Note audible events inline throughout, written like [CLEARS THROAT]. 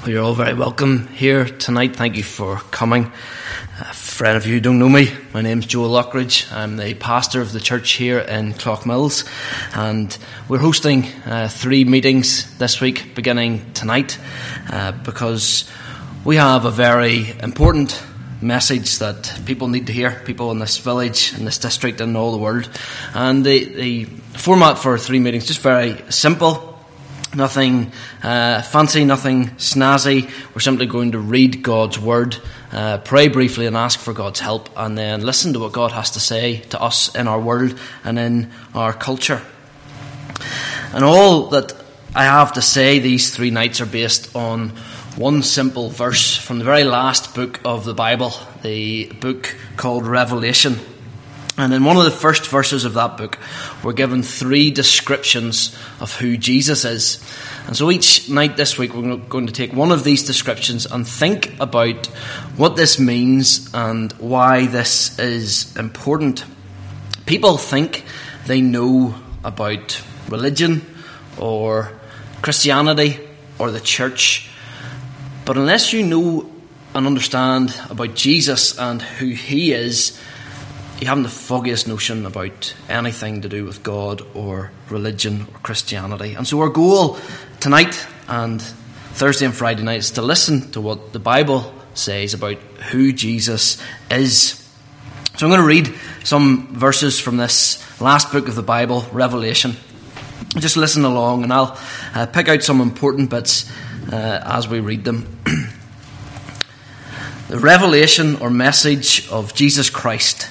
Well, you're all very welcome here tonight. Thank you for coming. Uh, for any of you who don't know me, my name's Joel Lockridge. I'm the pastor of the church here in Cloughmills, and we're hosting uh, three meetings this week, beginning tonight, uh, because we have a very important message that people need to hear, people in this village, in this district, and all the world. And the, the format for three meetings is just very simple Nothing uh, fancy, nothing snazzy. We're simply going to read God's word, uh, pray briefly, and ask for God's help, and then listen to what God has to say to us in our world and in our culture. And all that I have to say these three nights are based on one simple verse from the very last book of the Bible, the book called Revelation. And in one of the first verses of that book, we're given three descriptions of who Jesus is. And so each night this week, we're going to take one of these descriptions and think about what this means and why this is important. People think they know about religion or Christianity or the church, but unless you know and understand about Jesus and who he is, you haven't the foggiest notion about anything to do with God or religion or Christianity. And so our goal tonight and Thursday and Friday night is to listen to what the Bible says about who Jesus is. So I'm going to read some verses from this last book of the Bible, Revelation. Just listen along and I'll uh, pick out some important bits uh, as we read them. [CLEARS THROAT] the revelation or message of Jesus Christ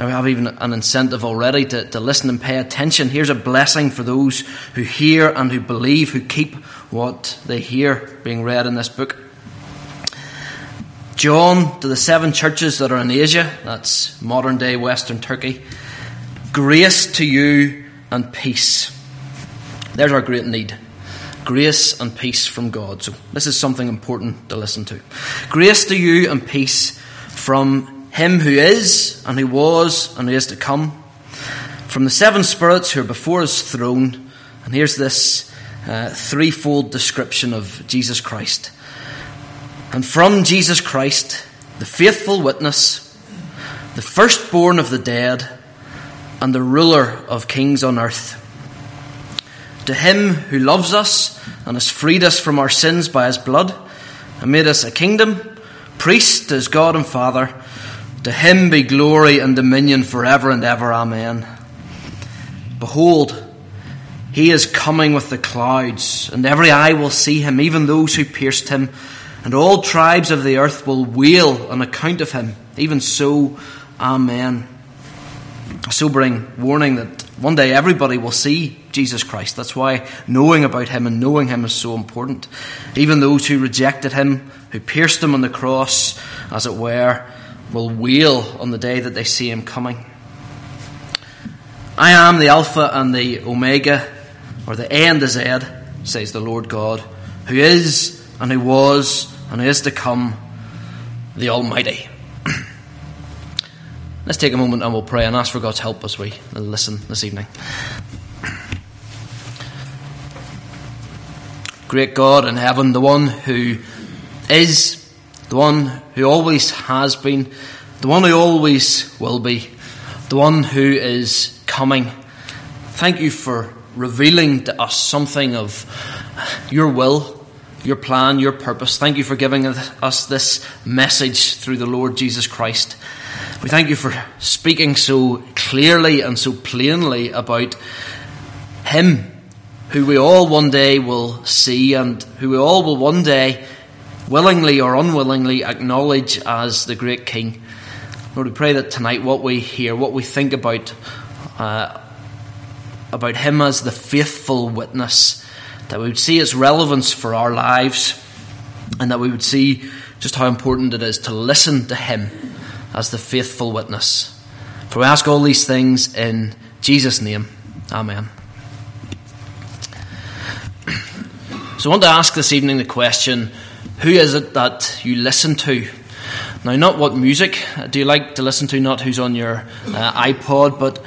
Now we have even an incentive already to, to listen and pay attention. Here's a blessing for those who hear and who believe, who keep what they hear being read in this book. John to the seven churches that are in Asia, that's modern day Western Turkey. Grace to you and peace. There's our great need. Grace and peace from God. So, this is something important to listen to. Grace to you and peace from him who is, and who was, and who is to come, from the seven spirits who are before his throne. And here's this uh, threefold description of Jesus Christ. And from Jesus Christ, the faithful witness, the firstborn of the dead, and the ruler of kings on earth. To him who loves us and has freed us from our sins by his blood, and made us a kingdom, priest as God and Father, to him be glory and dominion forever and ever. Amen. Behold, he is coming with the clouds, and every eye will see him, even those who pierced him, and all tribes of the earth will wail on account of him. Even so, Amen. A sobering warning that one day everybody will see Jesus Christ. That's why knowing about him and knowing him is so important. Even those who rejected him, who pierced him on the cross, as it were, will wail on the day that they see him coming. I am the Alpha and the Omega, or the A and the Z, says the Lord God, who is and who was and who is to come, the Almighty. [CLEARS THROAT] Let's take a moment and we'll pray and ask for God's help as we listen this evening. Great God in heaven, the one who is the one who always has been, the one who always will be, the one who is coming. Thank you for revealing to us something of your will, your plan, your purpose. Thank you for giving us this message through the Lord Jesus Christ. We thank you for speaking so clearly and so plainly about Him, who we all one day will see and who we all will one day willingly or unwillingly acknowledge as the great King. Lord, we pray that tonight what we hear, what we think about, uh, about Him as the faithful witness, that we would see its relevance for our lives, and that we would see just how important it is to listen to Him as the faithful witness. For we ask all these things in Jesus' name. Amen. [CLEARS THROAT] So I want to ask this evening the question who is it that you listen to? Now, not what music do you like to listen to, not who's on your uh, iPod, but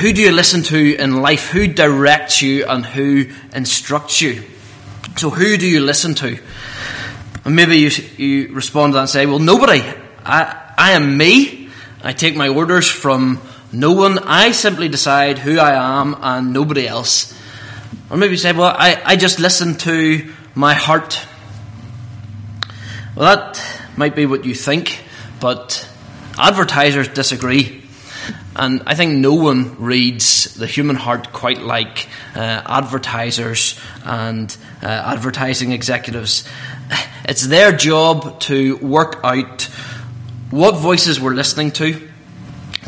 who do you listen to in life? Who directs you and who instructs you? So, who do you listen to? And maybe you, you respond to that and say, Well, nobody. I, I am me. I take my orders from no one. I simply decide who I am and nobody else. Or maybe you say, Well, I, I just listen to my heart. Well, that might be what you think, but advertisers disagree. And I think no one reads the human heart quite like uh, advertisers and uh, advertising executives. It's their job to work out what voices we're listening to,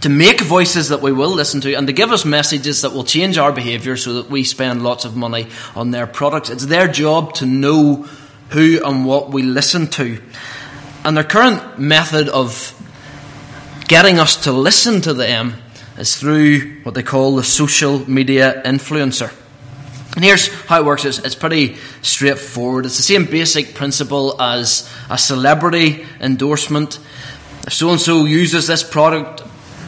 to make voices that we will listen to, and to give us messages that will change our behaviour so that we spend lots of money on their products. It's their job to know who and what we listen to. And their current method of getting us to listen to them is through what they call the social media influencer. And here's how it works it's, it's pretty straightforward. It's the same basic principle as a celebrity endorsement. If so and so uses this product,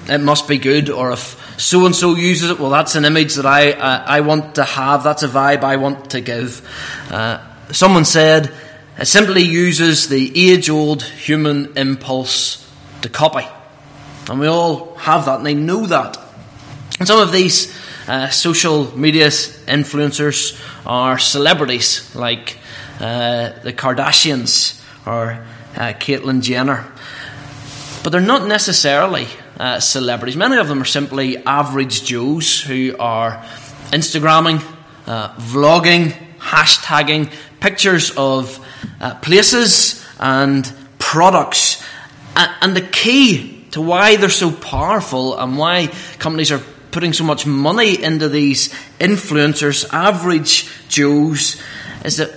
it must be good. Or if so and so uses it, well, that's an image that I, uh, I want to have, that's a vibe I want to give. Uh, someone said, it simply uses the age old human impulse to copy. And we all have that, and they know that. And some of these uh, social media influencers are celebrities, like uh, the Kardashians or uh, Caitlyn Jenner. But they're not necessarily uh, celebrities. Many of them are simply average Joes who are Instagramming, uh, vlogging, hashtagging pictures of uh, places and products. And the key to why they're so powerful and why companies are putting so much money into these influencers, average Joes, is that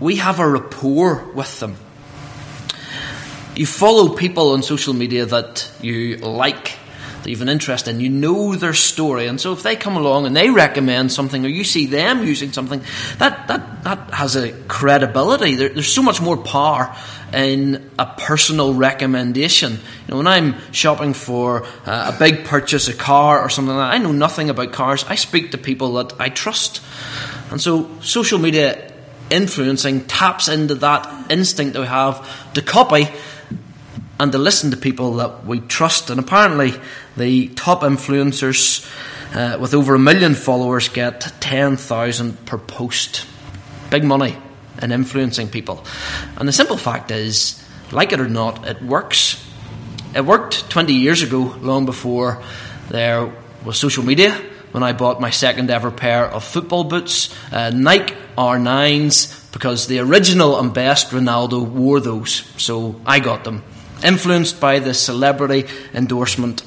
we have a rapport with them. You follow people on social media that you like that you've an interest in, you know their story, and so if they come along and they recommend something, or you see them using something, that that that has a credibility. There, there's so much more power in a personal recommendation. You know, when I'm shopping for uh, a big purchase, a car or something like that, I know nothing about cars. I speak to people that I trust, and so social media influencing taps into that instinct that we have to copy and to listen to people that we trust. And apparently, the top influencers uh, with over a million followers get 10,000 per post. Big money in influencing people. And the simple fact is, like it or not, it works. It worked 20 years ago, long before there was social media, when I bought my second ever pair of football boots, uh, Nike R9s, because the original and best Ronaldo wore those, so I got them influenced by the celebrity endorsement.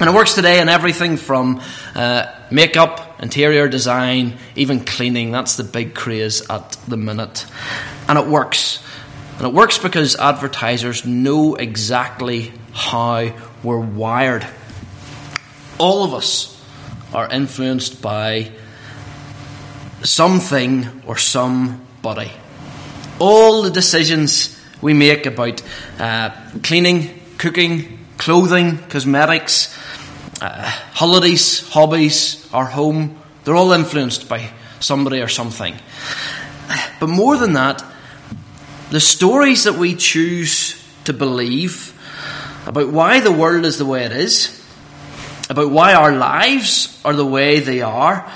And it works today in everything from uh, makeup, interior design, even cleaning. That's the big craze at the minute. And it works. And it works because advertisers know exactly how we're wired. All of us are influenced by something or somebody. All the decisions we make about uh, cleaning, cooking, clothing, cosmetics, uh, holidays, hobbies, our home, they're all influenced by somebody or something. But more than that, the stories that we choose to believe about why the world is the way it is, about why our lives are the way they are,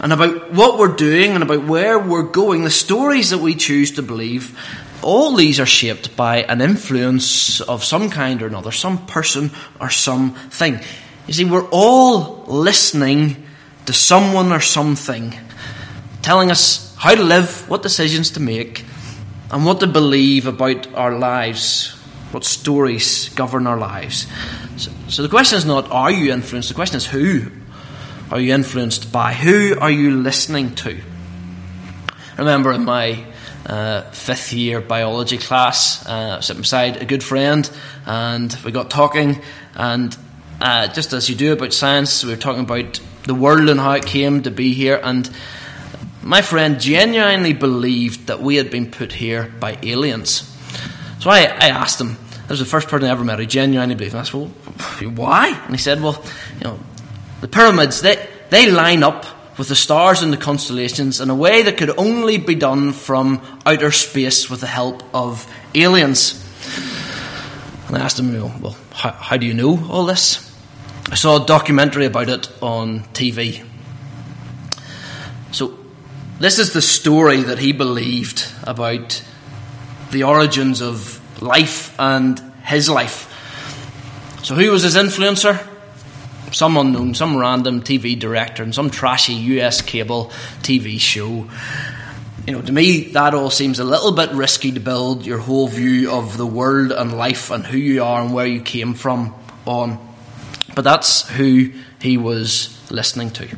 and about what we're doing and about where we're going, the stories that we choose to believe, all these are shaped by an influence of some kind or another, some person or something. You see, we're all listening to someone or something telling us how to live, what decisions to make, and what to believe about our lives, what stories govern our lives. So, so the question is not are you influenced, the question is who are you influenced by? Who are you listening to? Remember in my uh, fifth year biology class, uh, sitting beside a good friend, and we got talking. And uh, just as you do about science, we were talking about the world and how it came to be here. And my friend genuinely believed that we had been put here by aliens. So I, I asked him, this was the first person I ever met who genuinely believed. And I said, well, [LAUGHS] why? And he said, well, you know, the pyramids, they, they line up with the stars and the constellations in a way that could only be done from outer space with the help of aliens. And I asked him, well, how, how do you know all this? I saw a documentary about it on TV. So, this is the story that he believed about the origins of life and his life. So, who was his influencer? Some unknown, some random TV director, and some trashy US cable TV show. You know, to me, that all seems a little bit risky to build your whole view of the world and life and who you are and where you came from on. But that's who he was listening to.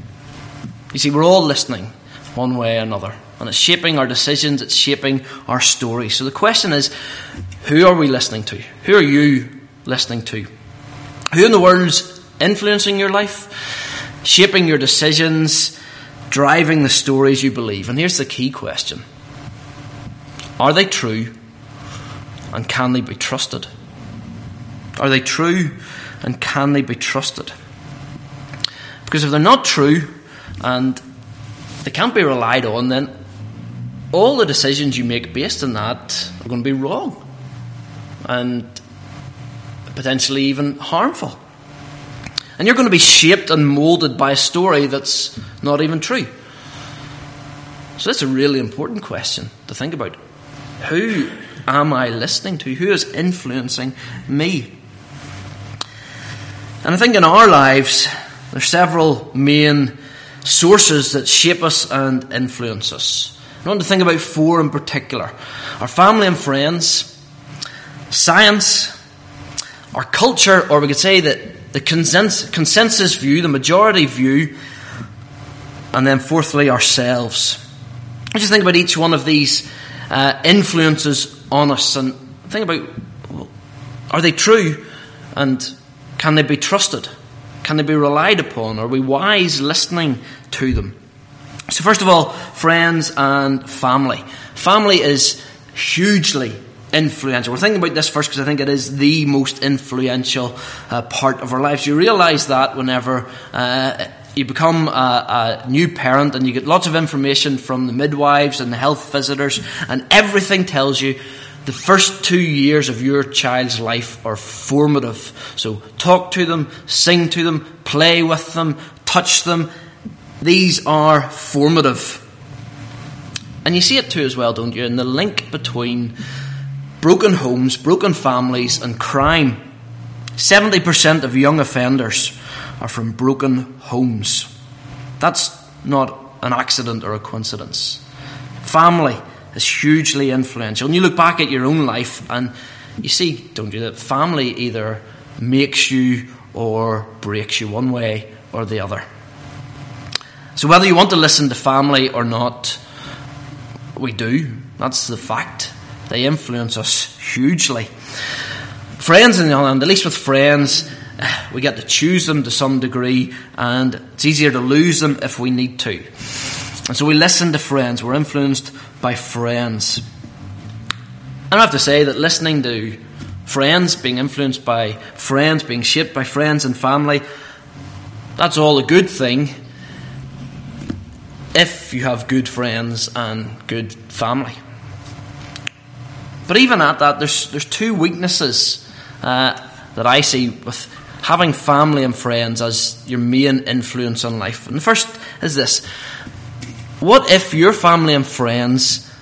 You see, we're all listening one way or another. And it's shaping our decisions, it's shaping our story. So the question is who are we listening to? Who are you listening to? Who in the world's influencing your life, shaping your decisions, driving the stories you believe? And here's the key question Are they true? And can they be trusted? Are they true? And can they be trusted? Because if they're not true and they can't be relied on, then all the decisions you make based on that are going to be wrong and potentially even harmful. And you're going to be shaped and molded by a story that's not even true. So that's a really important question to think about. Who am I listening to? Who is influencing me? And I think in our lives, there's several main sources that shape us and influence us. I want to think about four in particular our family and friends, science, our culture, or we could say that the consensus view, the majority view, and then fourthly, ourselves. I just think about each one of these uh, influences on us and think about are they true and can they be trusted? Can they be relied upon? Are we wise listening to them? So, first of all, friends and family. Family is hugely influential. We're thinking about this first because I think it is the most influential uh, part of our lives. You realize that whenever uh, you become a, a, new parent and you get lots of information from the midwives and the health visitors, and everything tells you the first two years of your child's life are formative. So talk to them, sing to them, play with them, touch them. These are formative. And you see it too as well, don't you, And the link between broken homes, broken families, and crime. 70% of young offenders are from broken homes. That's not an accident or a coincidence. Family is hugely influential. And you look back at your own life and you see, don't you, that family either makes you or breaks you one way or the other. So whether you want to listen to family or not, we do. That's the fact. They influence us hugely. Friends, on the hand, at least with friends, we get to choose them to some degree, and it's easier to lose them if we need to. And so we listen to friends. We're influenced by friends. And I have to say that listening to friends, being influenced by friends, being shaped by friends and family, that's all a good thing if you have good friends and good family. But even at that, there's, there's two weaknesses uh, that I see with having family and friends as your main influence on life. And the first is this what if your family and friends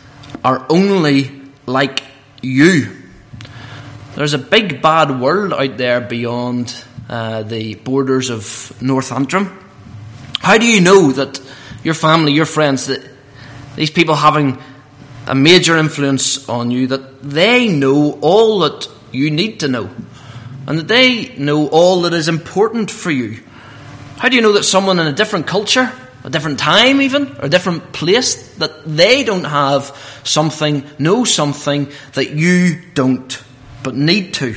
are only like you? There's a big bad world out there beyond uh, the borders of North Antrim. How do you know that your family, your friends, that these people having a major influence on you, that they know all that you need to know, and that they know all that is important for you? How do you know that someone in a different culture a different time, even, or a different place, that they don't have something, know something that you don't, but need to.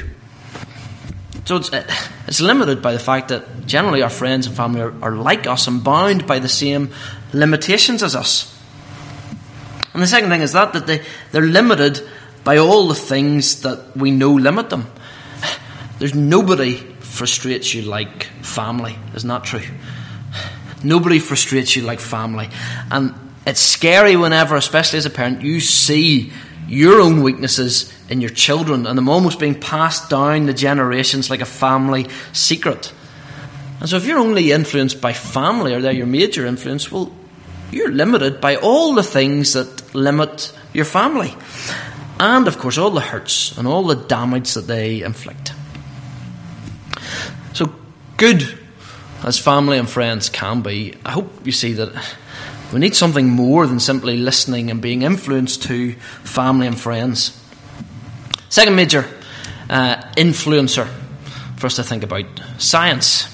So it's, uh, it's limited by the fact that generally our friends and family are, are like us and bound by the same limitations as us. And the second thing is that, that they, they're limited by all the things that we know limit them. There's nobody frustrates you like family. Isn't that true? Nobody frustrates you like family. And it's scary whenever, especially as a parent, you see your own weaknesses in your children and them almost being passed down the generations like a family secret. And so if you're only influenced by family or they're your major influence, well, you're limited by all the things that limit your family. And of course, all the hurts and all the damage that they inflict. So, good as family and friends can be, I hope you see that we need something more than simply listening and being influenced to family and friends. Second major uh, influencer for us to think about science.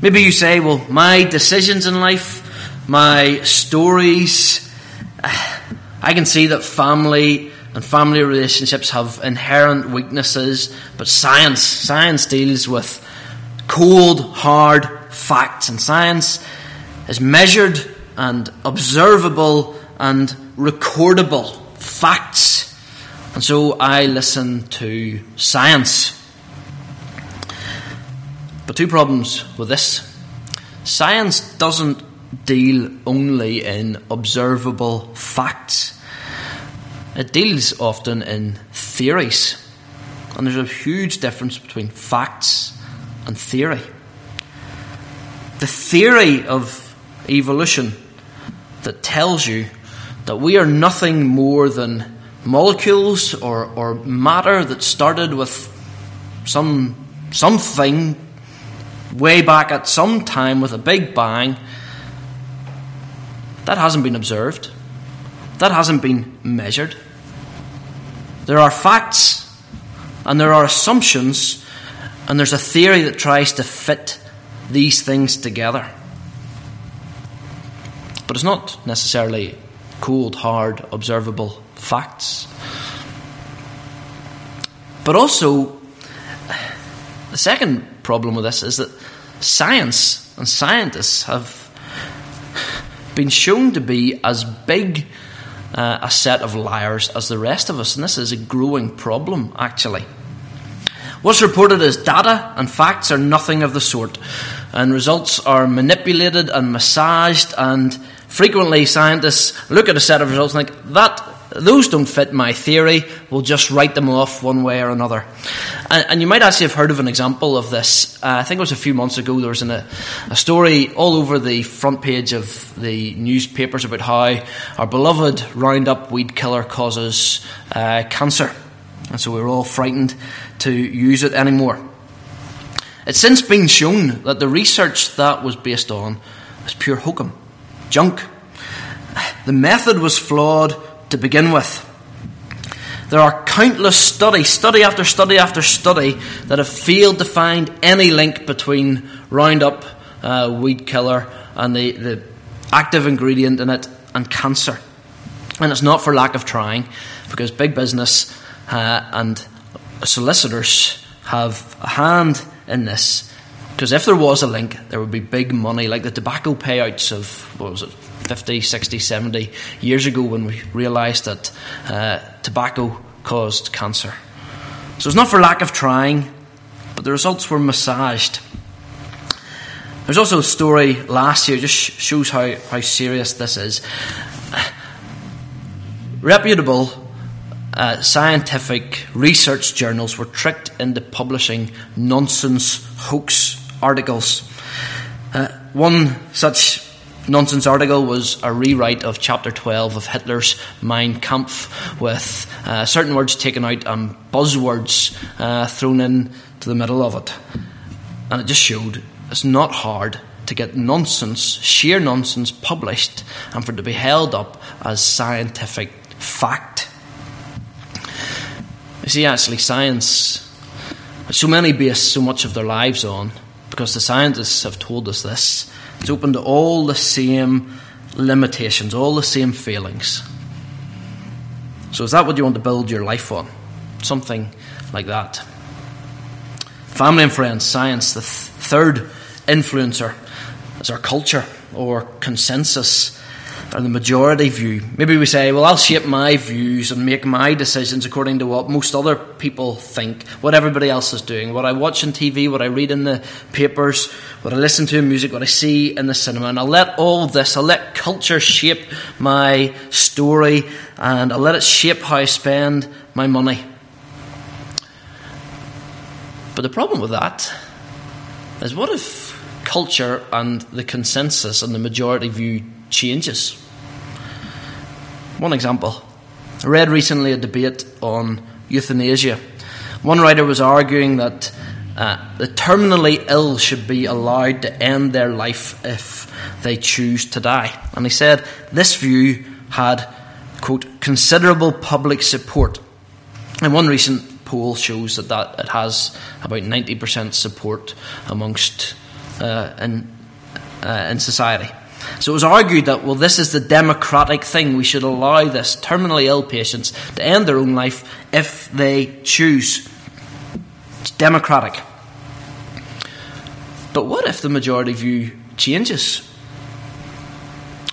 Maybe you say, well, my decisions in life, my stories, I can see that family and family relationships have inherent weaknesses, but science, science deals with cold, hard facts, and science is measured and observable and recordable facts. And so I listen to science. But two problems with this. Science doesn't deal only in observable facts. It deals often in theories. And there's a huge difference between facts and theory. The theory of evolution that tells you that we are nothing more than molecules or, or matter that started with some something way back at some time with a big bang. That hasn't been observed. That hasn't been measured. There are facts and there are assumptions, and there's a theory that tries to fit these things together. But it's not necessarily cold, hard, observable facts. But also, the second problem with this is that science and scientists have been shown to be as big uh, a set of liars as the rest of us, and this is a growing problem, actually. What's reported as data and facts are nothing of the sort, and results are manipulated and massaged, and frequently scientists look at a set of results and think, that those don't fit my theory, we'll just write them off one way or another. And, and you might actually have heard of an example of this. Uh, I think it was a few months ago, there was an, a, a story all over the front page of the newspapers about how our beloved Roundup weed killer causes uh, cancer. And so we we're all frightened to use it anymore. It's since been shown that the research that was based on was pure hokum, junk. The method was flawed to begin with. There are countless studies, study after study after study, that have failed to find any link between Roundup, uh, weed killer, and the, the active ingredient in it and cancer. And it's not for lack of trying, because big business uh, and solicitors have a hand in this. Because if there was a link, there would be big money, like the tobacco payouts of, what was it, 50, 60, 70 years ago when we realised that uh, tobacco caused cancer. So it's not for lack of trying, but the results were massaged. There's also a story last year, just shows how, how serious this is. [SIGHS] Reputable uh, scientific research journals were tricked into publishing nonsense hoax articles. Uh, one such nonsense article was a rewrite of chapter 12 of Hitler's Mein Kampf with uh, certain words taken out and buzzwords uh, thrown in to the middle of it. And it just showed it's not hard to get nonsense, sheer nonsense, published and for it to be held up as scientific fact. You see, actually, science, so many base so much of their lives on, because the scientists have told us this. It's open to all the same limitations, all the same failings. So, is that what you want to build your life on? Something like that. Family and friends, science, the th- third influencer is our culture or consensus or the majority view. Maybe we say, well, I'll shape my views and make my decisions according to what most other people think, what everybody else is doing, what I watch on TV, what I read in the papers, what I listen to in music, what I see in the cinema. And I'll let all this, I'll let culture shape my story and I'll let it shape how I spend my money. But the problem with that is what if culture and the consensus and the majority view changes? One example. I read recently a debate on euthanasia. One writer was arguing that uh, the terminally ill should be allowed to end their life if they choose to die. And he said this view had, quote, considerable public support. And one recent poll shows that, that it has about 90% support amongst uh, in, uh, in society. So it was argued that, well, this is the democratic thing. We should allow this terminally ill patients to end their own life if they choose. It's democratic. But what if the majority view changes?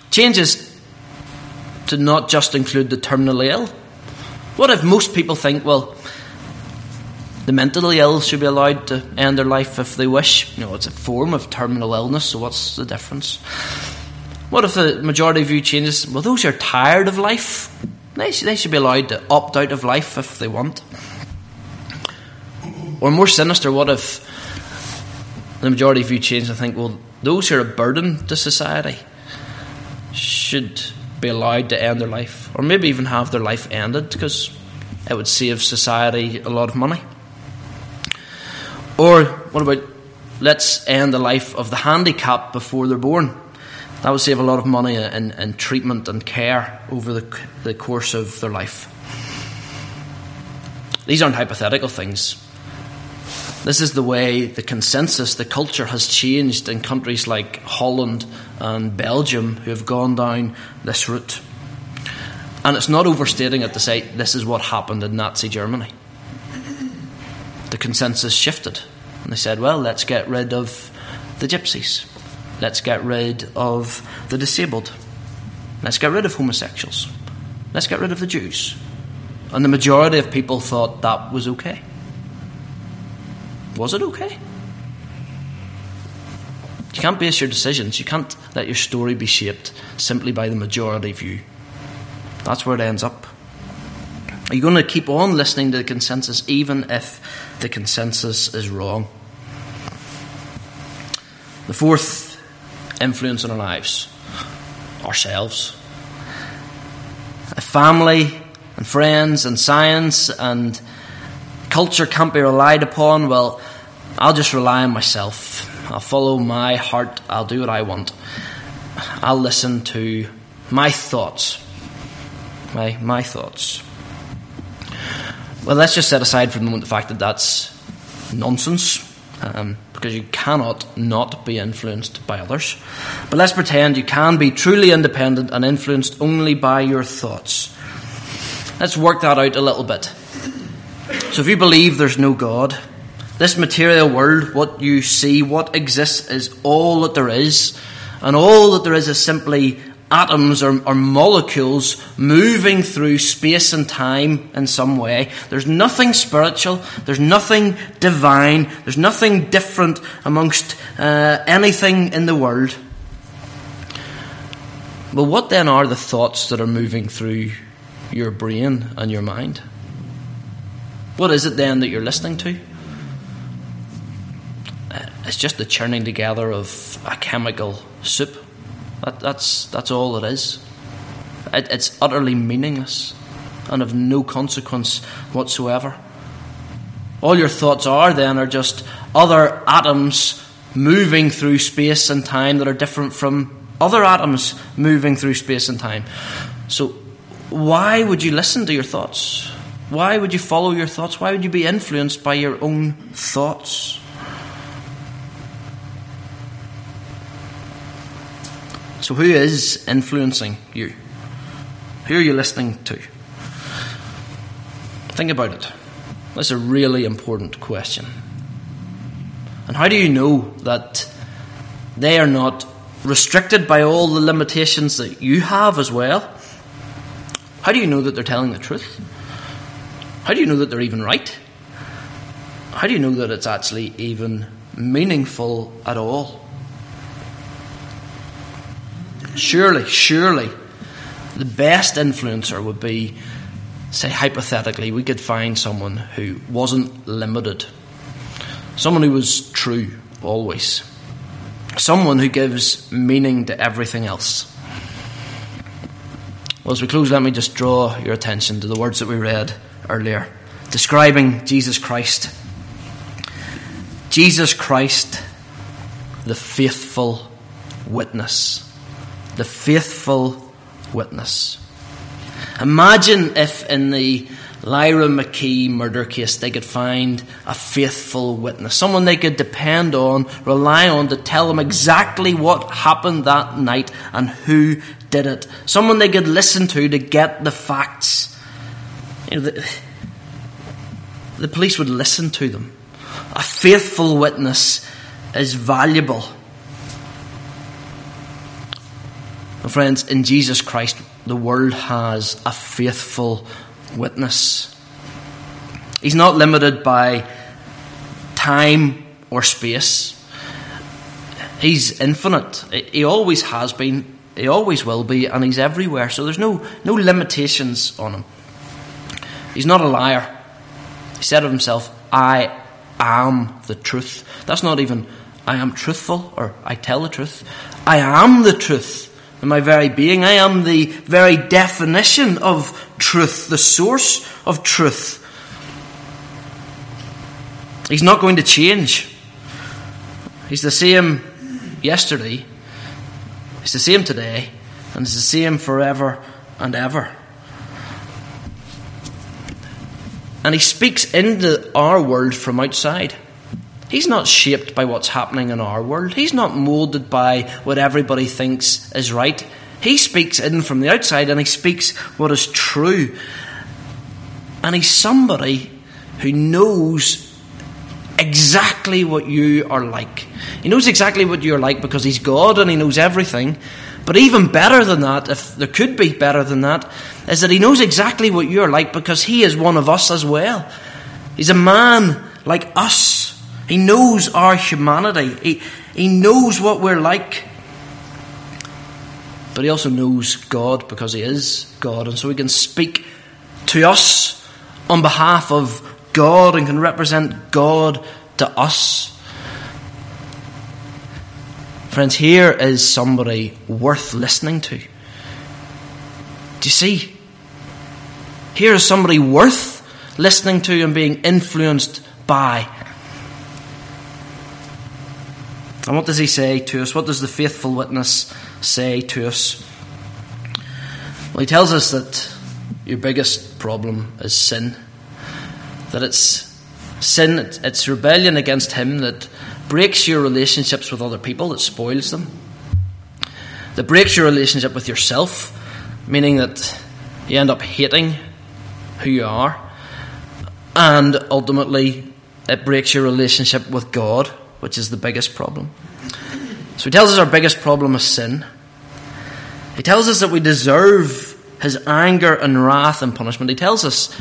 Changes to not just include the terminally ill. What if most people think, well, the mentally ill should be allowed to end their life if they wish? You know, it's a form of terminal illness, so what's the difference? What if the majority view changes? Well, those who are tired of life, they should, they should be allowed to opt out of life if they want. Or more sinister, what if the majority view changes and think, well, those who are a burden to society should be allowed to end their life, or maybe even have their life ended because it would save society a lot of money. Or what about let's end the life of the handicapped before they're born? That would save a lot of money in, in treatment and care over the, the course of their life. These aren't hypothetical things. This is the way the consensus, the culture has changed in countries like Holland and Belgium who have gone down this route. And it's not overstating it to say this is what happened in Nazi Germany. The consensus shifted. And they said, well, let's get rid of the gypsies. Let's get rid of the disabled. Let's get rid of homosexuals. Let's get rid of the Jews. And the majority of people thought that was okay. Was it okay? You can't base your decisions, you can't let your story be shaped simply by the majority view. That's where it ends up. Are you going to keep on listening to the consensus even if the consensus is wrong? The fourth influence on our lives ourselves. Family and friends and science and culture can't be relied upon. Well, I'll just rely on myself. I'll follow my heart. I'll do what I want. I'll listen to my thoughts. My, my thoughts. Well, let's just set aside for the moment the fact that that's nonsense um, because you cannot not be influenced by others. But let's pretend you can be truly independent and influenced only by your thoughts. Let's work that out a little bit. So, if you believe there's no God, this material world, what you see, what exists, is all that there is, and all that there is is simply atoms or, or, molecules moving through space and time in some way. There's nothing spiritual, there's nothing divine, there's nothing different amongst uh, anything in the world. Well, what then are the thoughts that are moving through your brain and your mind? What is it then that you're listening to? Uh, it's just the churning together of a chemical soup that, that's, that's all it is. It, it's utterly meaningless and of no consequence whatsoever. All your thoughts are then are just other atoms moving through space and time that are different from other atoms moving through space and time. So, why would you listen to your thoughts? Why would you follow your thoughts? Why would you be influenced by your own thoughts? So, who is influencing you? Who are you listening to? Think about it. That's a really important question. And how do you know that they are not restricted by all the limitations that you have as well? How do you know that they're telling the truth? How do you know that they're even right? How do you know that it's actually even meaningful at all? Surely, surely, the best influencer would be, say, hypothetically, we could find someone who wasn't limited, someone who was true always, someone who gives meaning to everything else. Well, as we close, let me just draw your attention to the words that we read earlier, describing Jesus Christ. Jesus Christ, the faithful witness. The faithful witness. Imagine if in the Lyra McKee murder case they could find a faithful witness, someone they could depend on, rely on to tell them exactly what happened that night and who did it, someone they could listen to to get the facts. You know, the, the police would listen to them. A faithful witness is valuable. Friends, in Jesus Christ, the world has a faithful witness. He's not limited by time or space. He's infinite. He always has been, he always will be, and he's everywhere. So there's no, no limitations on him. He's not a liar. He said of himself, I am the truth. That's not even, I am truthful or I tell the truth. I am the truth in my very being. I am the very definition of truth, the source of truth. He's not going to change. He's the same yesterday, he's the same today, and he's the same forever and ever. And he speaks into our world from outside. He's not shaped by what's happening in our world. He's not moulded by what everybody thinks is right. He speaks in from the outside and he speaks what is true. And he's somebody who knows exactly what you are like. He knows exactly what you're like because he's God and he knows everything. But even better than that, if there could be better than that, is that he knows exactly what you're like because he is one of us as well. He's a man like us. He knows our humanity. He, he knows what we're like. But he also knows God because he is God. And so he can speak to us on behalf of God and can represent God to us. Friends, here is somebody worth listening to. Do you see? Here is somebody worth listening to and being influenced by. And what does he say to us? What does the faithful witness say to us? Well, he tells us that your biggest problem is sin. That it's sin, it's rebellion against him that breaks your relationships with other people, that spoils them. That breaks your relationship with yourself, meaning that you end up hating who you are. And ultimately, it breaks your relationship with God which is the biggest problem. So he tells us our biggest problem is sin. He tells us that we deserve his anger and wrath and punishment. He tells us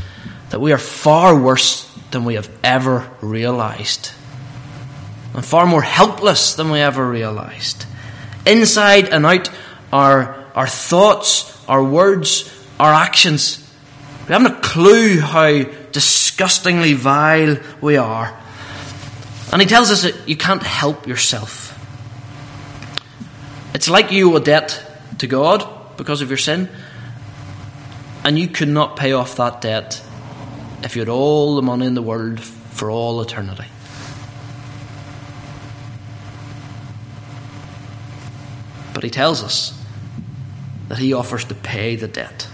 that we are far worse than we have ever realized, and far more helpless than we ever realized. Inside and out, our, our thoughts, our words, our actions. We haven't a clue how disgustingly vile we are. And he tells us that you can't help yourself. It's like you owe a debt to God because of your sin, and you could not pay off that debt if you had all the money in the world for all eternity. But he tells us that he offers to pay the debt.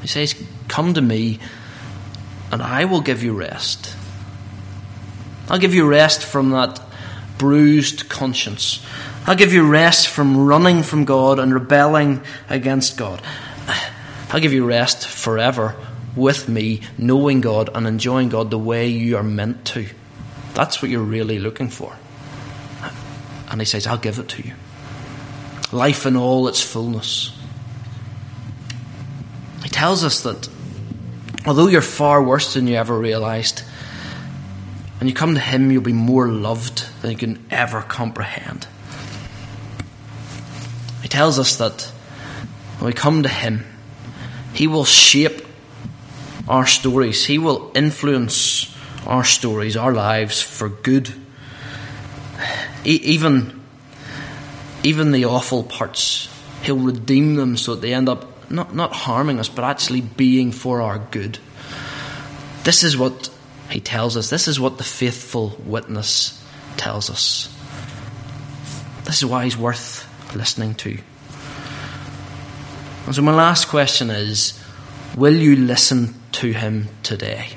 He says, Come to me, and I will give you rest. I'll give you rest from that bruised conscience. I'll give you rest from running from God and rebelling against God. I'll give you rest forever with me, knowing God and enjoying God the way you are meant to. That's what you're really looking for. And he says, I'll give it to you. Life in all its fullness. He tells us that although you're far worse than you ever realized, when you come to Him, you'll be more loved than you can ever comprehend. He tells us that when we come to Him, He will shape our stories, He will influence our stories, our lives for good. E- even, even the awful parts, He'll redeem them so that they end up not, not harming us, but actually being for our good. This is what he tells us. This is what the faithful witness tells us. This is why he's worth listening to. And so, my last question is Will you listen to him today?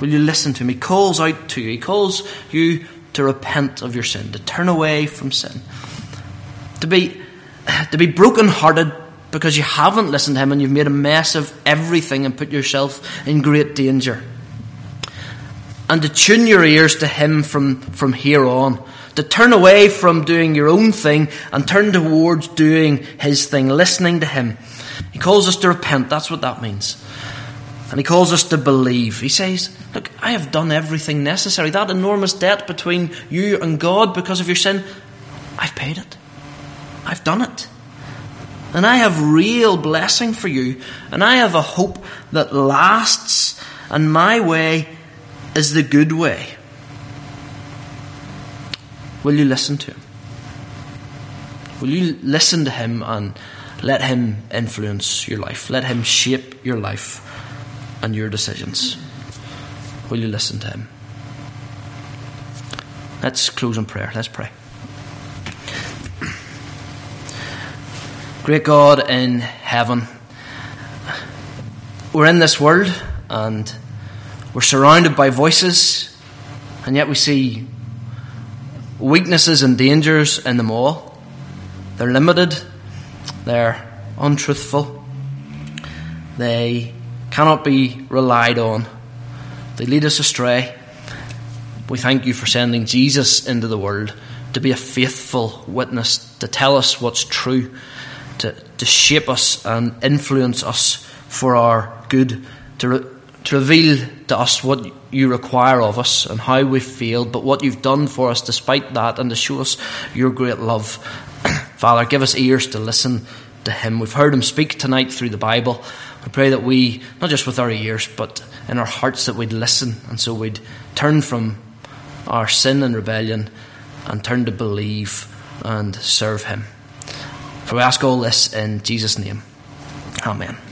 Will you listen to him? He calls out to you. He calls you to repent of your sin, to turn away from sin, to be, to be broken-hearted because you haven't listened to him and you've made a mess of everything and put yourself in great danger and to tune your ears to Him from, from here on. To turn away from doing your own thing and turn towards doing His thing, listening to Him. He calls us to repent, that's what that means. And He calls us to believe. He says, Look, I have done everything necessary. That enormous debt between you and God because of your sin, I've paid it. I've done it. And I have real blessing for you. And I have a hope that lasts. And my way is the good way. Will you listen to him? Will you listen to him and let him influence your life? Let him shape your life and your decisions. Will you listen to him? Let's close in prayer. Let's pray. Great God in heaven, we're in this world and we're surrounded by voices, and yet we see weaknesses and dangers in them all. They're limited, they're untruthful, they cannot be relied on, they lead us astray. We thank you for sending Jesus into the world to be a faithful witness, to tell us what's true, to, to shape us and influence us for our good, to, re- to reveal to us what you require of us and how we've failed, but what you've done for us despite that, and to show us your great love. [CLEARS THROAT] Father, give us ears to listen to Him. We've heard Him speak tonight through the Bible. We pray that we, not just with our ears, but in our hearts, that we'd listen, and so we'd turn from our sin and rebellion and turn to believe and serve Him. For we ask all this in Jesus' name. Amen.